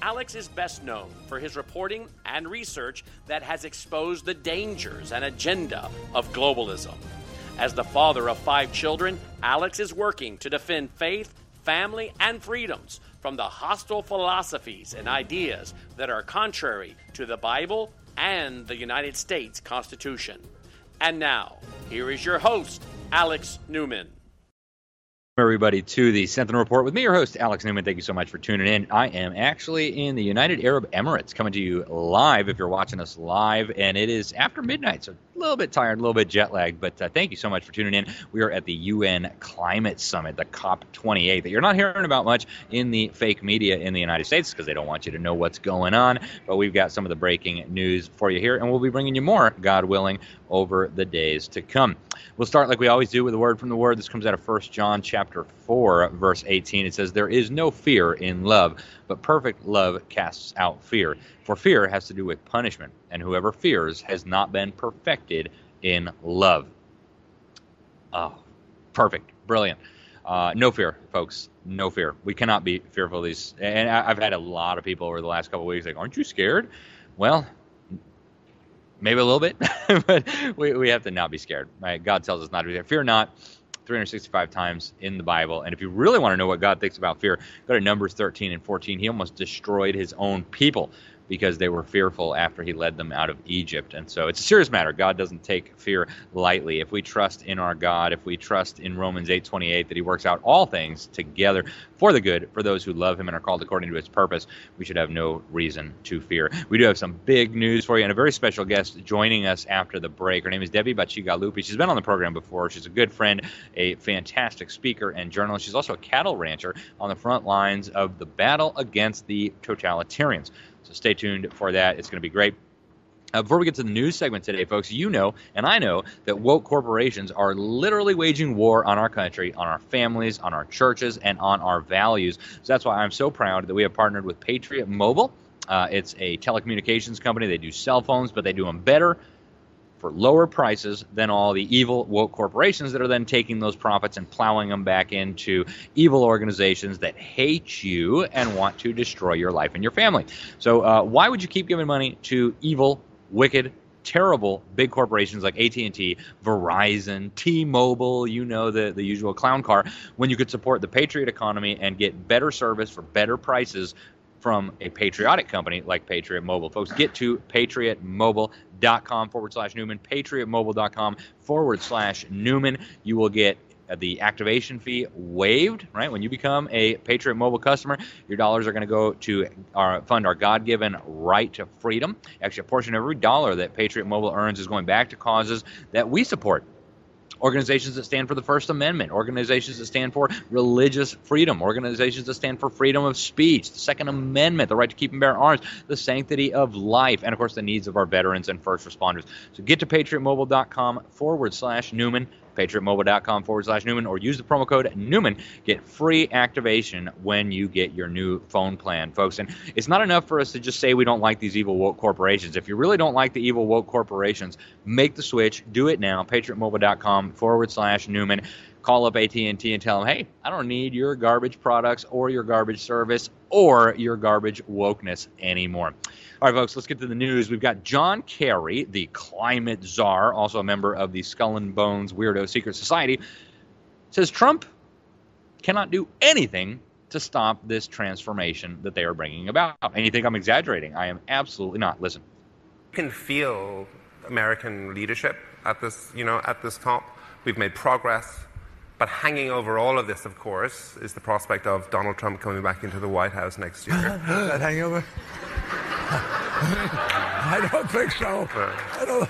Alex is best known for his reporting and research that has exposed the dangers and agenda of globalism. As the father of five children, Alex is working to defend faith, family, and freedoms from the hostile philosophies and ideas that are contrary to the Bible and the United States Constitution. And now, here is your host, Alex Newman everybody to the Sentinel Report with me, your host, Alex Newman. Thank you so much for tuning in. I am actually in the United Arab Emirates coming to you live if you're watching us live, and it is after midnight, so little bit tired, a little bit jet lagged, but uh, thank you so much for tuning in. We are at the UN Climate Summit, the COP28, that you're not hearing about much in the fake media in the United States because they don't want you to know what's going on, but we've got some of the breaking news for you here, and we'll be bringing you more, God willing, over the days to come. We'll start like we always do with a word from the Word. This comes out of 1 John chapter 4, verse 18. It says, There is no fear in love, but perfect love casts out fear. For fear has to do with punishment, and whoever fears has not been perfected in love. Oh, perfect. Brilliant. Uh, no fear, folks. No fear. We cannot be fearful of these. And I've had a lot of people over the last couple of weeks like, "Aren't you scared?" Well, maybe a little bit, but we, we have to not be scared. Right? God tells us not to be scared. Fear not. 365 times in the Bible. And if you really want to know what God thinks about fear, go to Numbers 13 and 14. He almost destroyed his own people because they were fearful after he led them out of Egypt. And so it's a serious matter. God doesn't take fear lightly. If we trust in our God, if we trust in Romans 8:28 that he works out all things together for the good for those who love him and are called according to his purpose, we should have no reason to fear. We do have some big news for you and a very special guest joining us after the break. Her name is Debbie Bacigalupi. She's been on the program before. She's a good friend, a fantastic speaker and journalist. She's also a cattle rancher on the front lines of the battle against the totalitarians. So stay tuned for that. It's going to be great. Uh, before we get to the news segment today, folks, you know and I know that woke corporations are literally waging war on our country, on our families, on our churches, and on our values. So that's why I'm so proud that we have partnered with Patriot Mobile. Uh, it's a telecommunications company. They do cell phones, but they do them better for lower prices than all the evil woke corporations that are then taking those profits and plowing them back into evil organizations that hate you and want to destroy your life and your family. So uh, why would you keep giving money to evil, wicked, terrible big corporations like AT&T, Verizon, T-Mobile, you know the the usual clown car when you could support the patriot economy and get better service for better prices from a patriotic company like Patriot Mobile. Folks, get to patriotmobile.com forward slash Newman, patriotmobile.com forward slash Newman. You will get uh, the activation fee waived, right? When you become a Patriot Mobile customer, your dollars are going to go to our fund our God-given right to freedom. Actually, a portion of every dollar that Patriot Mobile earns is going back to causes that we support organizations that stand for the First Amendment, organizations that stand for religious freedom, organizations that stand for freedom of speech, the Second Amendment, the right to keep and bear arms, the sanctity of life, and of course the needs of our veterans and first responders. So get to patriotmobile.com forward slash Newman patriotmobile.com forward slash Newman or use the promo code Newman. Get free activation when you get your new phone plan, folks. And it's not enough for us to just say we don't like these evil woke corporations. If you really don't like the evil woke corporations, make the switch. Do it now. patriotmobile.com forward slash Newman call up AT&T and tell them, "Hey, I don't need your garbage products or your garbage service or your garbage wokeness anymore." All right, folks, let's get to the news. We've got John Kerry, the climate czar, also a member of the Skull and Bones Weirdo Secret Society, says Trump cannot do anything to stop this transformation that they are bringing about. And you think I'm exaggerating? I am absolutely not. Listen. You can feel American leadership at this, you know, at this top. We've made progress. But hanging over all of this, of course, is the prospect of Donald Trump coming back into the White House next year. that hangover? I don't think so. I don't.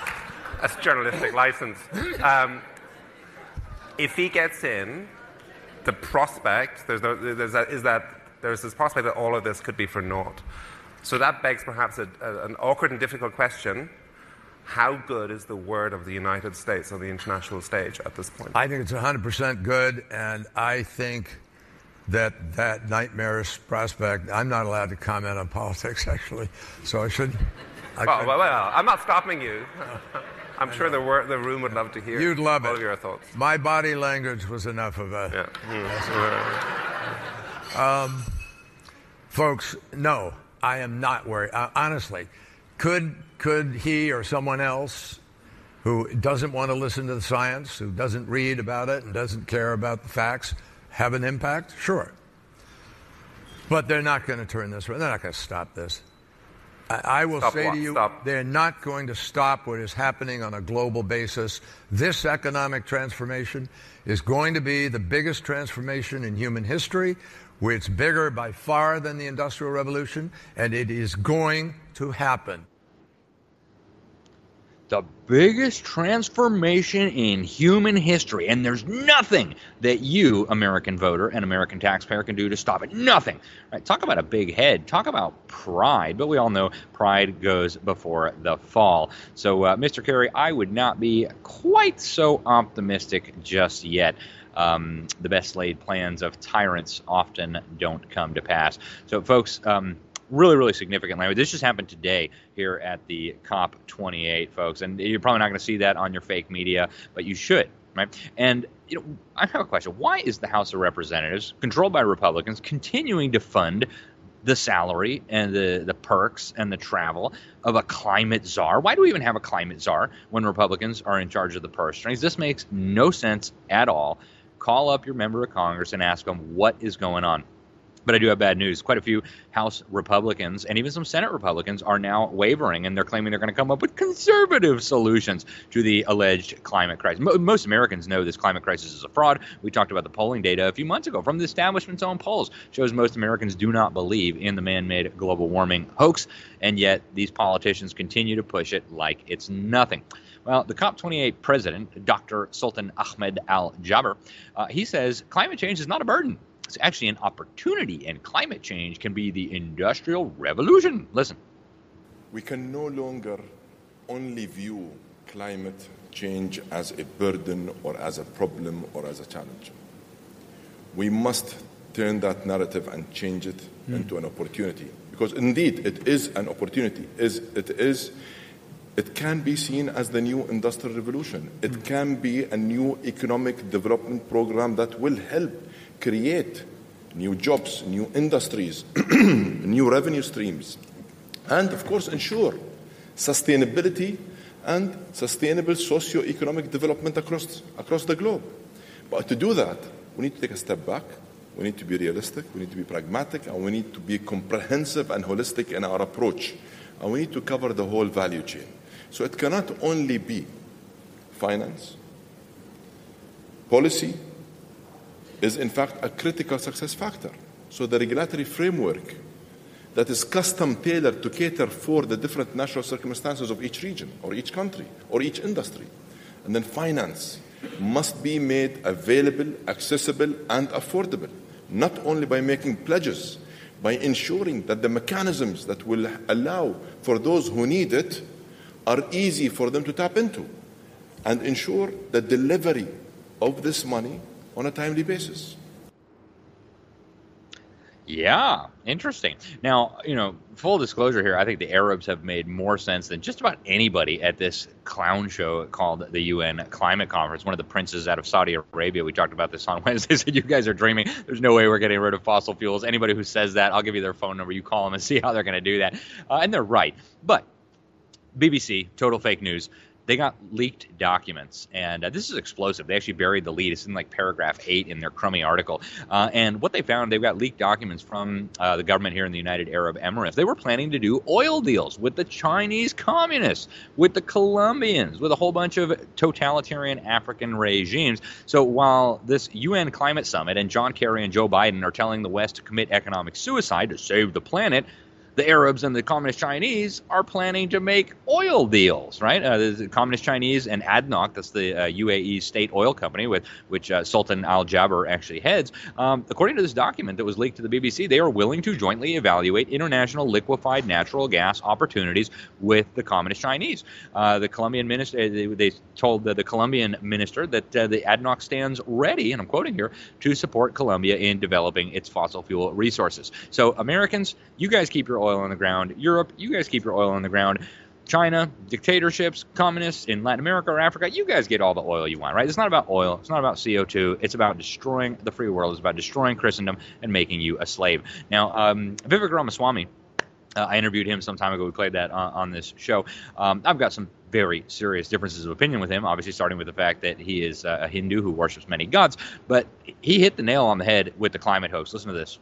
That's journalistic license. Um, if he gets in, the prospect there's, no, there's that, is that there's this prospect that all of this could be for naught. So that begs perhaps a, a, an awkward and difficult question. How good is the word of the United States on the international stage at this point? I think it's 100% good, and I think that that nightmarish prospect, I'm not allowed to comment on politics, actually, so I should. I well, well, well, I'm not stopping you. I'm sure the, wor- the room would love to hear You'd love all it. of your thoughts. My body language was enough of a. Yeah. Folks, no, I am not worried. Uh, honestly, could could he or someone else who doesn't want to listen to the science, who doesn't read about it and doesn't care about the facts, have an impact? Sure. But they're not going to turn this around. They're not going to stop this. I, I will Stop say what? to you, Stop. they're not going to stop what is happening on a global basis. This economic transformation is going to be the biggest transformation in human history. It's bigger by far than the Industrial Revolution, and it is going to happen. The biggest transformation in human history. And there's nothing that you, American voter and American taxpayer, can do to stop it. Nothing. Right? Talk about a big head. Talk about pride. But we all know pride goes before the fall. So, uh, Mr. Kerry, I would not be quite so optimistic just yet. Um, the best laid plans of tyrants often don't come to pass. So, folks, um, really, really significant language. This just happened today here at the COP28, folks, and you're probably not going to see that on your fake media, but you should, right? And you know, I have a question: Why is the House of Representatives, controlled by Republicans, continuing to fund? The salary and the, the perks and the travel of a climate czar. Why do we even have a climate czar when Republicans are in charge of the purse strings? This makes no sense at all. Call up your member of Congress and ask them what is going on. But I do have bad news. Quite a few House Republicans and even some Senate Republicans are now wavering, and they're claiming they're going to come up with conservative solutions to the alleged climate crisis. Mo- most Americans know this climate crisis is a fraud. We talked about the polling data a few months ago from the establishment's own polls shows most Americans do not believe in the man-made global warming hoax, and yet these politicians continue to push it like it's nothing. Well, the COP28 president, Dr. Sultan Ahmed Al Jaber, uh, he says climate change is not a burden. It's actually an opportunity, and climate change can be the industrial revolution. Listen. We can no longer only view climate change as a burden or as a problem or as a challenge. We must turn that narrative and change it hmm. into an opportunity because indeed it is an opportunity. Is it is it can be seen as the new industrial revolution. It hmm. can be a new economic development program that will help create new jobs, new industries, new revenue streams, and of course ensure sustainability and sustainable socio-economic development across, across the globe. But to do that, we need to take a step back. We need to be realistic. We need to be pragmatic, and we need to be comprehensive and holistic in our approach. And we need to cover the whole value chain. So it cannot only be finance. Policy is, in fact, a critical success factor. So the regulatory framework that is custom tailored to cater for the different national circumstances of each region or each country or each industry. And then finance must be made available, accessible, and affordable, not only by making pledges, by ensuring that the mechanisms that will allow for those who need it are easy for them to tap into and ensure the delivery of this money on a timely basis. Yeah, interesting. Now, you know, full disclosure here, I think the Arabs have made more sense than just about anybody at this clown show called the UN Climate Conference. One of the princes out of Saudi Arabia, we talked about this on Wednesday, said, You guys are dreaming. There's no way we're getting rid of fossil fuels. Anybody who says that, I'll give you their phone number. You call them and see how they're going to do that. Uh, and they're right. But BBC, total fake news. They got leaked documents, and uh, this is explosive. They actually buried the lead. It's in like paragraph eight in their crummy article. Uh, and what they found, they've got leaked documents from uh, the government here in the United Arab Emirates. They were planning to do oil deals with the Chinese communists, with the Colombians, with a whole bunch of totalitarian African regimes. So while this UN climate summit and John Kerry and Joe Biden are telling the West to commit economic suicide to save the planet, the Arabs and the communist Chinese are planning to make oil deals, right? Uh, the communist Chinese and ADNOC, that's the uh, UAE state oil company with which uh, Sultan Al Jaber actually heads. Um, according to this document that was leaked to the BBC, they are willing to jointly evaluate international liquefied natural gas opportunities with the communist Chinese. Uh, the Colombian minister, uh, they, they told the, the, Colombian minister that uh, the ADNOC stands ready, and I'm quoting here, to support Colombia in developing its fossil fuel resources. So Americans, you guys keep your oil on the ground. Europe, you guys keep your oil on the ground. China, dictatorships, communists in Latin America or Africa, you guys get all the oil you want, right? It's not about oil. It's not about CO2. It's about destroying the free world. It's about destroying Christendom and making you a slave. Now, um, Vivek Ramaswamy, uh, I interviewed him some time ago. We played that on, on this show. Um, I've got some very serious differences of opinion with him, obviously, starting with the fact that he is uh, a Hindu who worships many gods. But he hit the nail on the head with the climate hoax. Listen to this.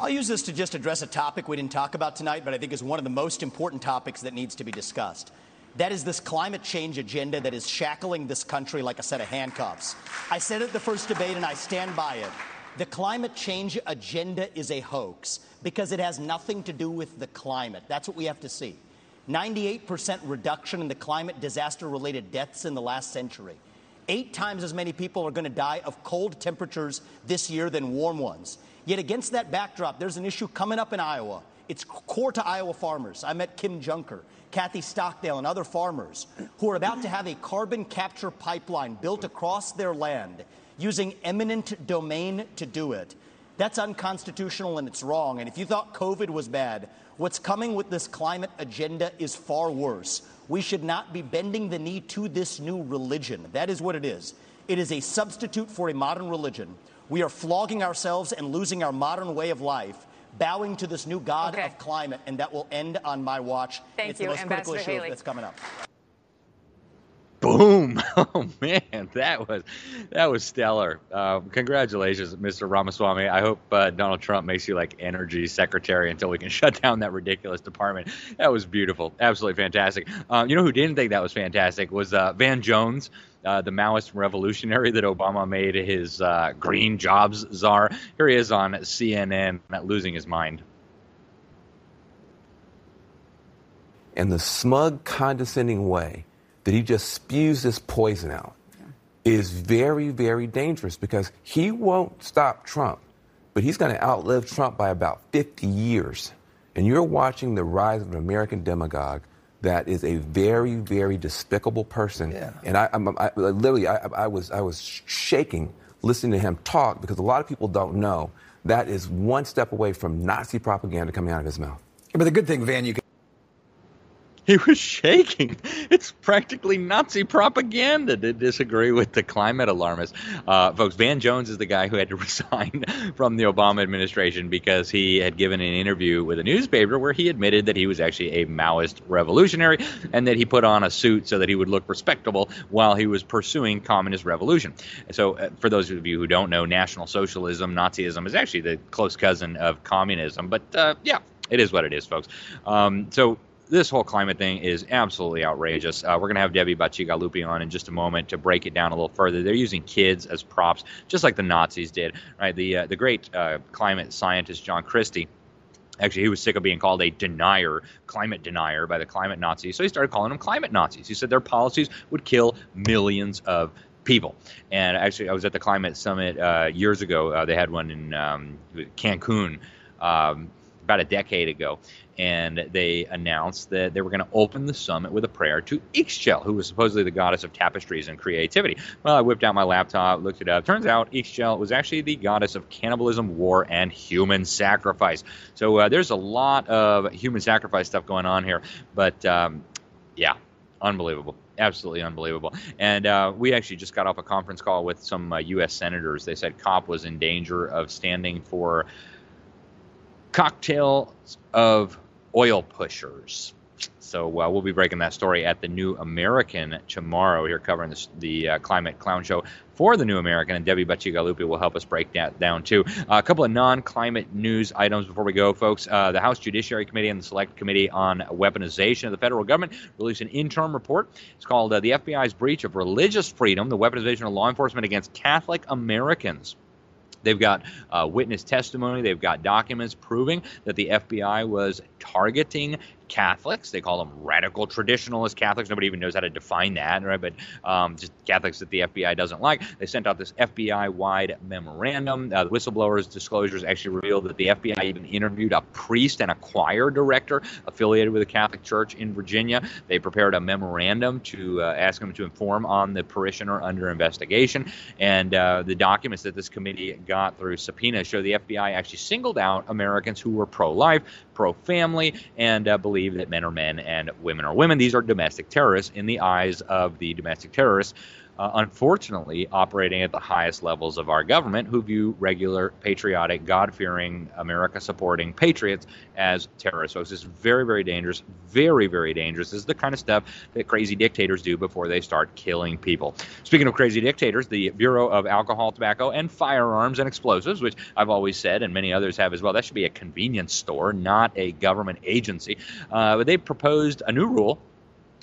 I'll use this to just address a topic we didn't talk about tonight, but I think is one of the most important topics that needs to be discussed. That is this climate change agenda that is shackling this country like a set of handcuffs. I said it at the first debate, and I stand by it. The climate change agenda is a hoax because it has nothing to do with the climate. That's what we have to see. 98% reduction in the climate disaster related deaths in the last century. Eight times as many people are going to die of cold temperatures this year than warm ones. Yet against that backdrop, there's an issue coming up in Iowa. It's core to Iowa farmers. I met Kim Junker, Kathy Stockdale, and other farmers who are about to have a carbon capture pipeline built across their land using eminent domain to do it. That's unconstitutional and it's wrong. And if you thought COVID was bad, what's coming with this climate agenda is far worse. We should not be bending the knee to this new religion. That is what it is. It is a substitute for a modern religion we are flogging ourselves and losing our modern way of life, bowing to this new god okay. of climate, and that will end on my watch. Thank it's you, the most Ambassador critical Haley. issue that's coming up. Boom! Oh man, that was that was stellar. Uh, congratulations, Mr. Ramaswamy. I hope uh, Donald Trump makes you like energy secretary until we can shut down that ridiculous department. That was beautiful, absolutely fantastic. Uh, you know who didn't think that was fantastic was uh, Van Jones. Uh, the Maoist revolutionary that Obama made his uh, green jobs czar. Here he is on CNN, losing his mind. And the smug, condescending way that he just spews this poison out yeah. is very, very dangerous because he won't stop Trump, but he's going to outlive Trump by about 50 years. And you're watching the rise of an American demagogue that is a very, very despicable person. Yeah. And I, I'm, I, literally, I, I, was, I was shaking listening to him talk because a lot of people don't know that is one step away from Nazi propaganda coming out of his mouth. But the good thing, Van, you can he was shaking. It's practically Nazi propaganda to disagree with the climate alarmists. Uh, folks, Van Jones is the guy who had to resign from the Obama administration because he had given an interview with a newspaper where he admitted that he was actually a Maoist revolutionary and that he put on a suit so that he would look respectable while he was pursuing communist revolution. So, uh, for those of you who don't know, National Socialism, Nazism is actually the close cousin of communism. But uh, yeah, it is what it is, folks. Um, so this whole climate thing is absolutely outrageous. Uh, we're going to have Debbie Bacigalupi on in just a moment to break it down a little further. They're using kids as props, just like the Nazis did. Right? The uh, the great uh, climate scientist John Christy. Actually, he was sick of being called a denier, climate denier, by the climate Nazis. So he started calling them climate Nazis. He said their policies would kill millions of people. And actually, I was at the climate summit uh, years ago. Uh, they had one in um, Cancun. Um, about a decade ago, and they announced that they were going to open the summit with a prayer to Ixchel, who was supposedly the goddess of tapestries and creativity. Well, I whipped out my laptop, looked it up. Turns out Ixchel was actually the goddess of cannibalism, war, and human sacrifice. So uh, there's a lot of human sacrifice stuff going on here, but um, yeah, unbelievable absolutely unbelievable. And uh, we actually just got off a conference call with some uh, U.S. senators. They said COP was in danger of standing for cocktail of oil pushers. So uh, we'll be breaking that story at the New American tomorrow. Here covering this, the uh, Climate Clown Show for the New American, and Debbie Bacigalupi will help us break that down too. Uh, a couple of non-climate news items before we go, folks. Uh, the House Judiciary Committee and the Select Committee on Weaponization of the Federal Government released an interim report. It's called uh, "The FBI's Breach of Religious Freedom: The Weaponization of Law Enforcement Against Catholic Americans." They've got uh, witness testimony. They've got documents proving that the FBI was targeting Catholics. They call them radical traditionalist Catholics. Nobody even knows how to define that, right? But um, just Catholics that the FBI doesn't like. They sent out this FBI wide memorandum. Uh, the whistleblowers' disclosures actually revealed that the FBI even interviewed a priest and a choir director affiliated with a Catholic church in Virginia. They prepared a memorandum to uh, ask them to inform on the parishioner under investigation. And uh, the documents that this committee got through subpoena show the FBI actually singled out Americans who were pro life, pro family, and uh, believe that men are men and women are women. These are domestic terrorists in the eyes of the domestic terrorists uh, unfortunately operating at the highest levels of our government who view regular, patriotic, God fearing, America supporting patriots as terrorists. So this is very, very dangerous. Very, very dangerous. This is the kind of stuff that crazy dictators do before they start killing people. Speaking of crazy dictators, the Bureau of Alcohol, Tobacco, and Firearms and Explosives, which I've always said and many others have as well, that should be a convenience store, not a government agency. Uh, but they proposed a new rule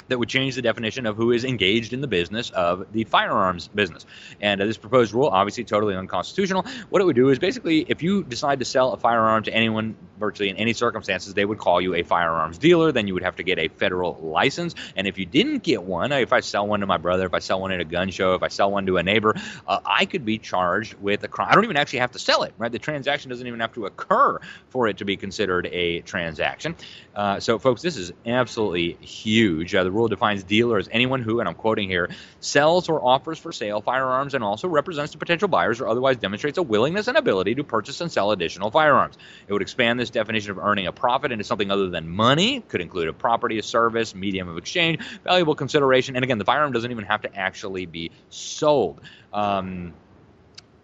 that would change the definition of who is engaged in the business of the firearms business. And uh, this proposed rule, obviously totally unconstitutional. What it would do is basically, if you decide to sell a firearm to anyone virtually in any circumstances, they would call you a firearms dealer. Then you would have to get a federal license. And if you didn't get one, if I sell one to my brother, if I sell one at a gun show, if I sell one to a neighbor, uh, I could be charged with a crime. I don't even actually have to sell it, right? The transaction doesn't even have to occur for it to be considered a transaction. Uh, so, folks, this is absolutely huge. Uh, the rule defines dealer as anyone who, and I'm quoting here, sells or offers for sale firearms and also represents to potential buyers or otherwise demonstrates a willingness and ability to purchase and sell additional firearms. It would expand this definition of earning a profit into something other than money, could include a property, a service, medium of exchange, valuable consideration, and again, the firearm doesn't even have to actually be sold. Um,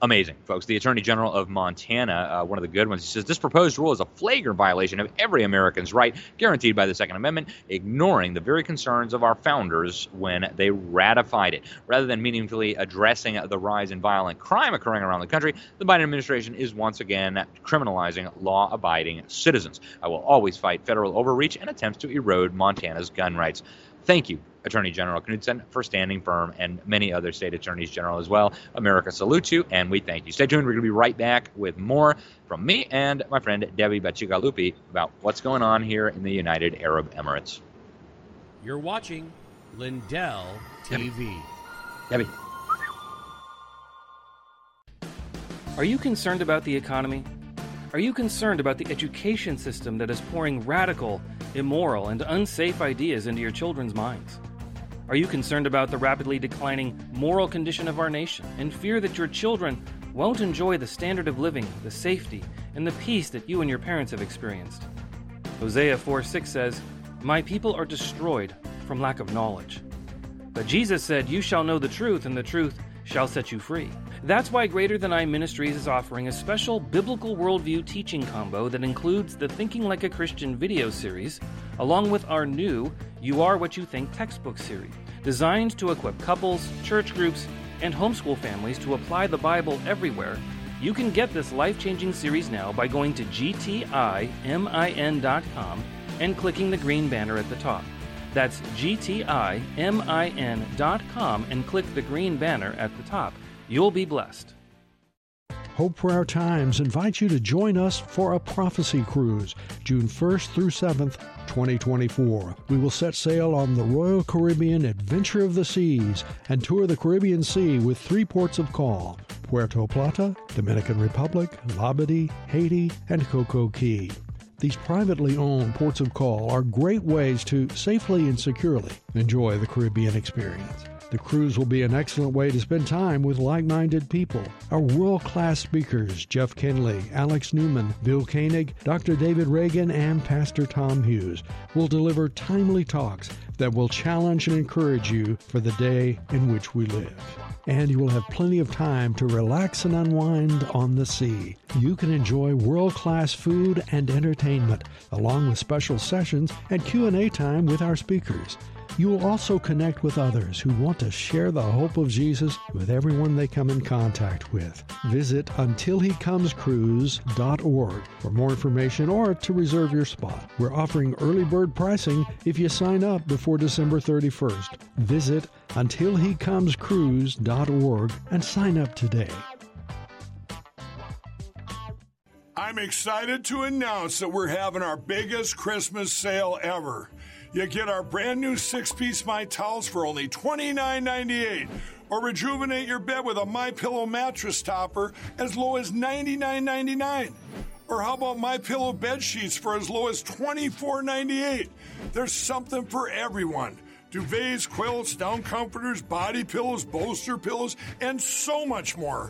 amazing, folks. The Attorney General of Montana, uh, one of the good ones, he says this proposed rule is a flagrant violation of every American's right guaranteed by the Second Amendment, ignoring the very concerns of our founders when they ratified it. Rather than meaningfully addressing the rise in violent crime occurring around the country, the Biden administration is once again criminalizing law abiding citizens. I will always fight federal overreach and attempts to erode Montana's gun rights. Thank you, Attorney General Knudsen, for standing firm, and many other state attorneys general as well. America salutes you, and we thank you. Stay tuned. We're going to be right back with more from me and my friend Debbie Bacigalupi about what's going on here in the United Arab Emirates. You're watching Lindell TV. Debbie. Are you concerned about the economy? Are you concerned about the education system that is pouring radical, immoral, and unsafe ideas into your children's minds? Are you concerned about the rapidly declining moral condition of our nation and fear that your children won't enjoy the standard of living, the safety, and the peace that you and your parents have experienced? Hosea 4 6 says, My people are destroyed from lack of knowledge. But Jesus said, You shall know the truth, and the truth shall set you free. That's why Greater Than I Ministries is offering a special biblical worldview teaching combo that includes the Thinking Like a Christian video series, along with our new You Are What You Think textbook series, designed to equip couples, church groups, and homeschool families to apply the Bible everywhere. You can get this life changing series now by going to GTIMIN.com and clicking the green banner at the top. That's GTIMIN.com and click the green banner at the top. You'll be blessed. Hope for Our Times invites you to join us for a prophecy cruise June 1st through 7th, 2024. We will set sail on the Royal Caribbean Adventure of the Seas and tour the Caribbean Sea with three ports of call Puerto Plata, Dominican Republic, Labadee, Haiti, and CocoCay. These privately owned ports of call are great ways to safely and securely enjoy the Caribbean experience. The cruise will be an excellent way to spend time with like minded people. Our world class speakers, Jeff Kinley, Alex Newman, Bill Koenig, Dr. David Reagan, and Pastor Tom Hughes, will deliver timely talks that will challenge and encourage you for the day in which we live and you will have plenty of time to relax and unwind on the sea. You can enjoy world-class food and entertainment along with special sessions and Q&A time with our speakers. You will also connect with others who want to share the hope of Jesus with everyone they come in contact with. Visit untilhecomescruise.org for more information or to reserve your spot. We're offering early bird pricing if you sign up before December 31st. Visit untilhecomescruise.org and sign up today. I'm excited to announce that we're having our biggest Christmas sale ever. You get our brand new six piece My Towels for only $29.98. Or rejuvenate your bed with a My Pillow mattress topper as low as $99.99. Or how about My Pillow bed sheets for as low as $24.98? There's something for everyone. Duvets, quilts, down comforters, body pillows, bolster pillows, and so much more.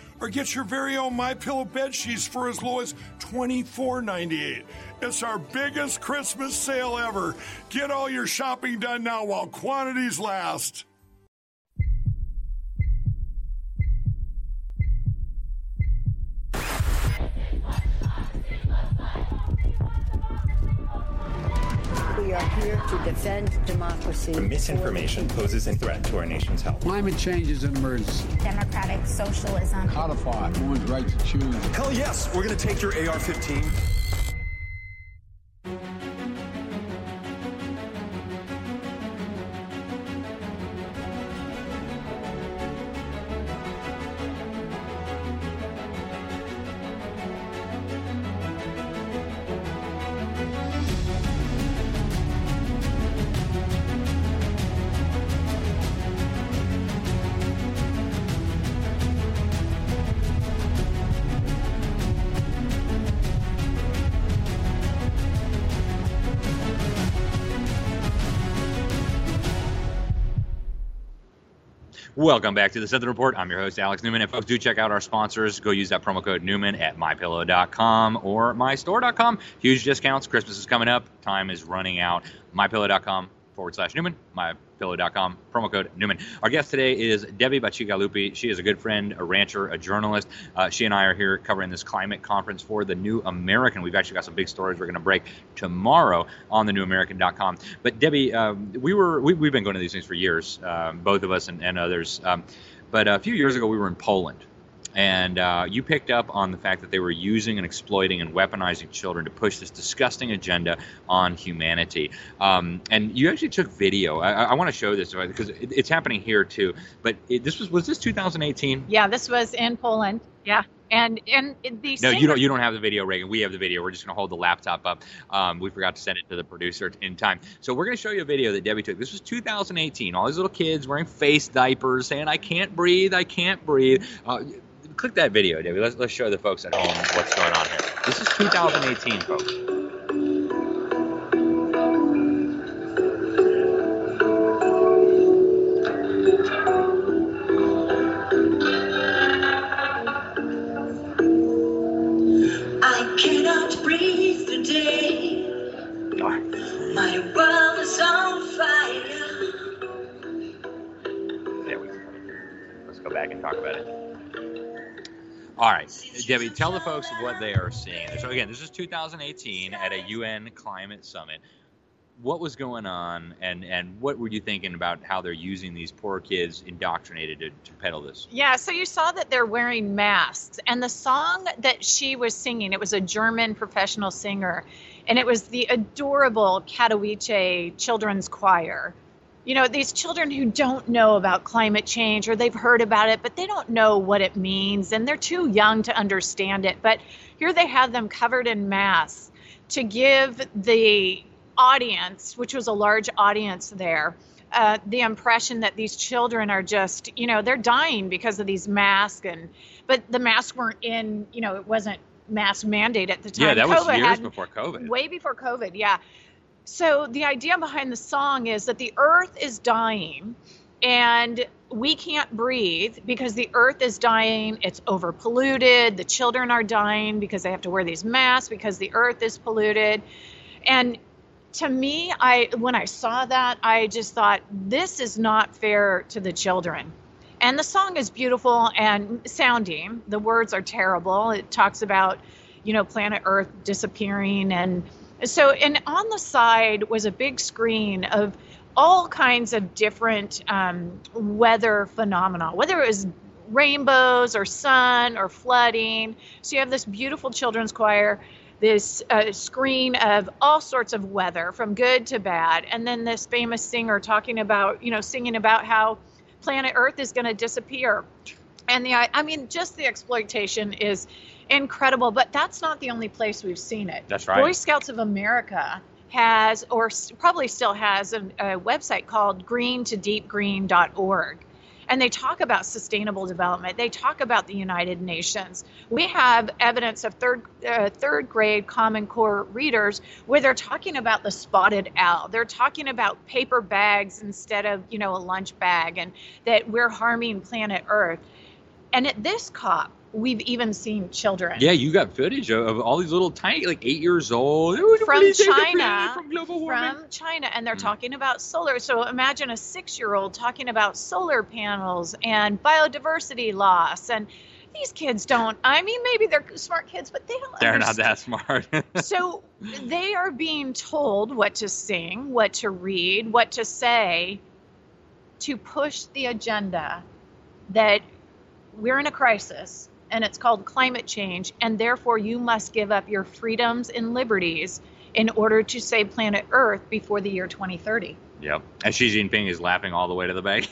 or get your very own My Pillow bed sheets for as low as $24.98. It's our biggest Christmas sale ever. Get all your shopping done now while quantities last. To defend democracy. Misinformation poses a threat to our nation's health. Climate change is an emergency. Democratic socialism. Codify women's right to choose. Hell yes, we're going to take your AR 15. Welcome back to the Sentinel Report. I'm your host, Alex Newman. And folks, do check out our sponsors. Go use that promo code Newman at mypillow.com or mystore.com. Huge discounts. Christmas is coming up. Time is running out. Mypillow.com forward slash Newman. Mypillow.com. Promo code Newman. Our guest today is Debbie Bacigalupi. She is a good friend, a rancher, a journalist. Uh, she and I are here covering this climate conference for the New American. We've actually got some big stories we're going to break tomorrow on the newamerican.com. But Debbie, um, we were we, have been going to these things for years, um, both of us and, and others. Um, but a few years ago, we were in Poland and uh, you picked up on the fact that they were using and exploiting and weaponizing children to push this disgusting agenda on humanity. Um, and you actually took video. I, I want to show this because it, it's happening here too. But it, this was was this 2018? Yeah, this was in Poland. Yeah. And and the no, you don't. You don't have the video, Reagan. We have the video. We're just going to hold the laptop up. Um, we forgot to send it to the producer in time, so we're going to show you a video that Debbie took. This was 2018. All these little kids wearing face diapers, saying, "I can't breathe. I can't breathe." Uh, click that video, Debbie. Let's let's show the folks at home what's going on here. This is 2018, folks. All right, Debbie, tell the folks what they are seeing. So again, this is 2018 at a UN climate summit. What was going on, and and what were you thinking about how they're using these poor kids indoctrinated to, to peddle this? Yeah, so you saw that they're wearing masks. And the song that she was singing, it was a German professional singer, and it was the adorable Katowice Children's Choir. You know, these children who don't know about climate change or they've heard about it, but they don't know what it means and they're too young to understand it. But here they have them covered in masks to give the audience, which was a large audience there, uh, the impression that these children are just, you know, they're dying because of these masks, and but the masks weren't in, you know, it wasn't mask mandate at the time. Yeah, that was years before COVID. Way before COVID, yeah. So the idea behind the song is that the earth is dying and we can't breathe because the earth is dying. It's overpolluted. The children are dying because they have to wear these masks because the earth is polluted. And to me, I when I saw that, I just thought this is not fair to the children. And the song is beautiful and sounding. The words are terrible. It talks about, you know, planet Earth disappearing and so and on the side was a big screen of all kinds of different um, weather phenomena, whether it was rainbows or sun or flooding. So you have this beautiful children's choir, this uh, screen of all sorts of weather from good to bad, and then this famous singer talking about, you know, singing about how planet Earth is going to disappear. And the, I mean, just the exploitation is incredible, but that's not the only place we've seen it. That's right. Boy Scouts of America has, or probably still has, a, a website called green-to-deep-green.org. And they talk about sustainable development. They talk about the United Nations. We have evidence of third uh, third grade Common Core readers where they're talking about the spotted owl. They're talking about paper bags instead of you know a lunch bag, and that we're harming planet Earth. And at this COP, we've even seen children Yeah, you got footage of, of all these little tiny, like eight years old. "Oh, from please save the China, from global warming." from China, and they're hmm. talking about solar. So imagine a six-year-old talking about solar panels and biodiversity loss, and these kids don't. I mean, maybe they're smart kids, but they don't. They're not that smart. so they are being told what to sing, what to read, what to say to push the agenda that we're in a crisis and it's called climate change, and therefore you must give up your freedoms and liberties in order to save planet Earth before the year 2030. Yep. And Xi Jinping is laughing all the way to the bank.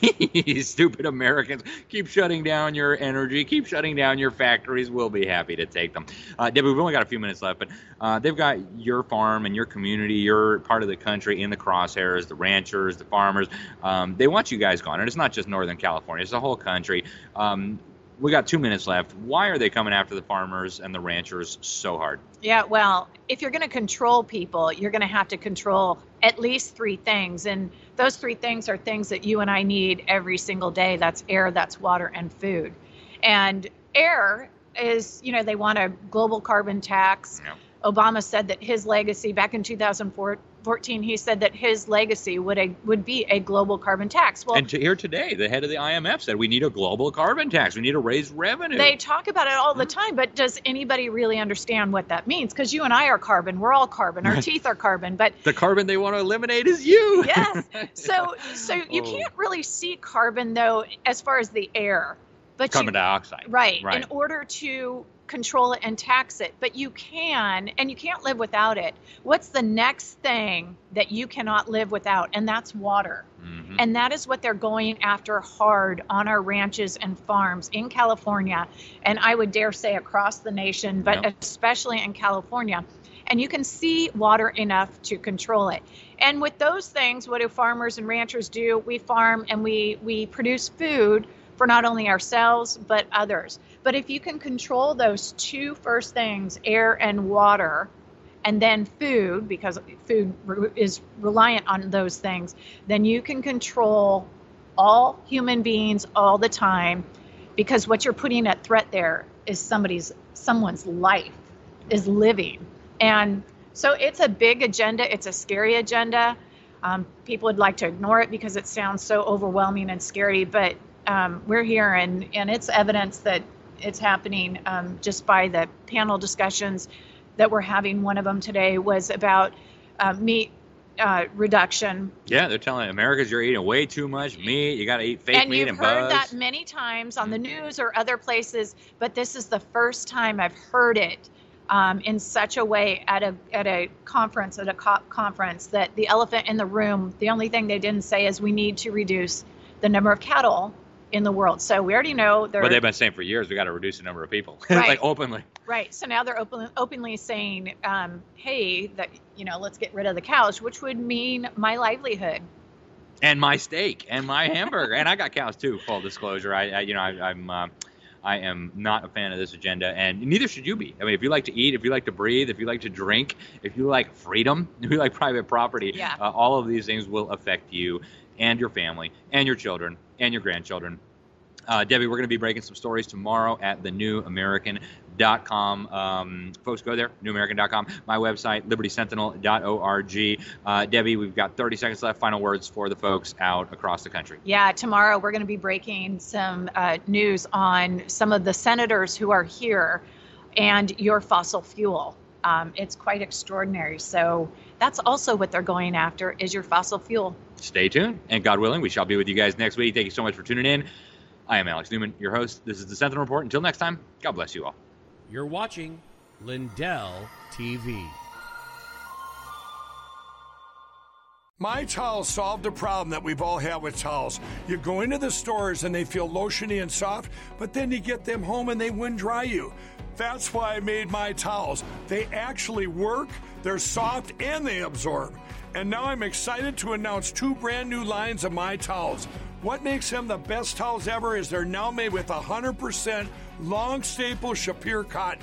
Stupid Americans. Keep shutting down your energy. Keep shutting down your factories. We'll be happy to take them. Uh, Debbie, we've only got a few minutes left, but uh, they've got your farm and your community, your part of the country in the crosshairs, the ranchers, the farmers. Um, they want you guys gone. And it's not just Northern California, it's the whole country. Um, we got two minutes left. Why are they coming after the farmers and the ranchers so hard? Yeah, well, if you're going to control people, you're going to have to control at least three things. And those three things are things that you and I need every single day that's air, that's water, and food. And air is, you know, they want a global carbon tax. Obama said that his legacy back in 2014, he said that his legacy would a, would be a global carbon tax. Well, and to, here today, the head of the IMF said we need a global carbon tax. We need to raise revenue. They talk about it all the hmm. time, but does anybody really understand what that means? Because you and I are carbon. We're all carbon. Our teeth are carbon. But the carbon they want to eliminate is you. yes, so so you Oh. can't really see carbon though, as far as the air. But carbon you, dioxide. right, Right. in order to control it and tax it, but you can, and you can't live without it. What's the next thing that you cannot live without? And that's water. Mm-hmm. And that is what they're going after hard on our ranches and farms in California, and I would dare say across the nation, but Yeah. especially in California. And you can see water enough to control it. And with those things, what do farmers and ranchers do? We farm and we, we produce food for not only ourselves, but others. But if you can control those two first things, air and water, and then food, because food is reliant on those things, then you can control all human beings all the time because what you're putting at threat there is somebody's someone's life is living. And so it's a big agenda. It's a scary agenda. Um, people would like to ignore it because it sounds so overwhelming and scary but um, we're here and, and it's evidence that it's happening um, just by the panel discussions that we're having one of them today was about uh, meat uh, reduction Yeah, they're telling Americans you're eating way too much meat. You got to eat fake meat and meat you've and heard that many times on the news or other places, but this is the first time I've heard it um, in such a way at a at a conference at a COP conference that the elephant in the room. The only thing they didn't say is we need to reduce the number of cattle in the world. So we already know they're But they've been saying for years we got to reduce the number of people, Right. like openly. Right. So now they're open, openly saying, um, "Hey, that you know, let's get rid of the cows," which would mean my livelihood. And my steak and my hamburger, and I got cows too. Full disclosure, I, I you know I, I'm. Uh, I am not a fan of this agenda, and neither should you be. I mean, if you like to eat, if you like to breathe, if you like to drink, if you like freedom, if you like private property, Yeah. uh, all of these things will affect you and your family and your children and your grandchildren. Uh, Debbie, we're going to be breaking some stories tomorrow at thenewamerican.com. Um, folks, go there, newamerican.com. My website, libertysentinel.org. Uh, Debbie, we've got 30 seconds left. Final words for the folks out across the country. Yeah, tomorrow we're going to be breaking some uh, news on some of the senators who are here and your fossil fuel. Um, it's quite extraordinary. So that's also what they're going after is your fossil fuel. Stay tuned, and God willing, we shall be with you guys next week. Thank you so much for tuning in. I am Alex Newman, your host. This is the Sentinel Report. Until next time, God bless you all. You're watching Lindell TV. My Towels solved a problem that we've all had with towels. You go into the stores and they feel lotiony and soft, but then you get them home and they wind dry you. That's why I made my towels. They actually work, they're soft, and they absorb. And now I'm excited to announce two brand new lines of my towels. What makes them the best towels ever is they're now made with 100% long staple Shapir cotton.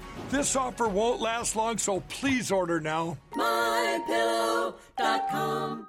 This offer won't last long, so please order now. MyPillow.com